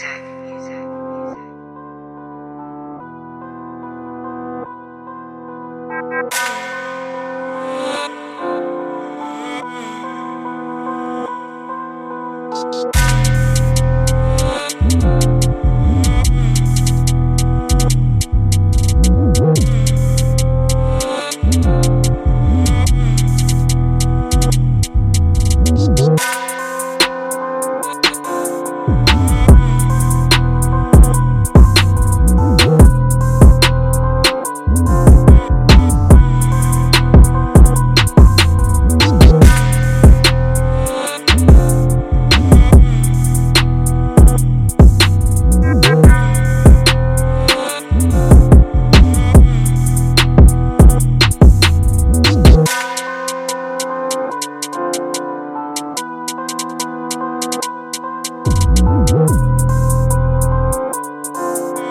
music, music, music.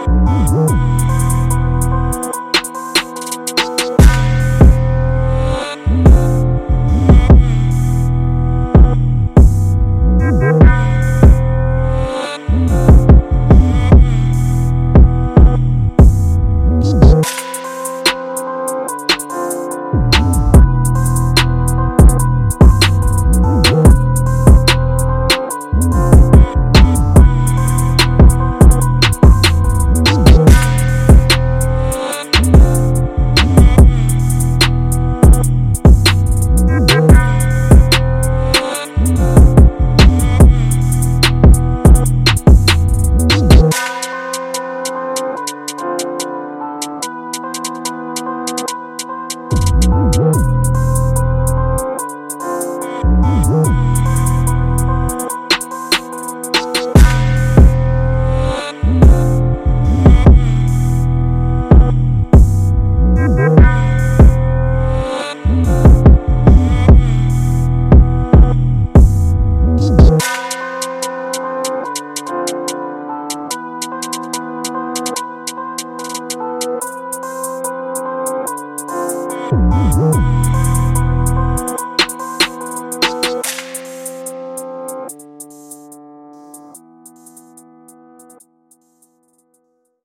Música Oh.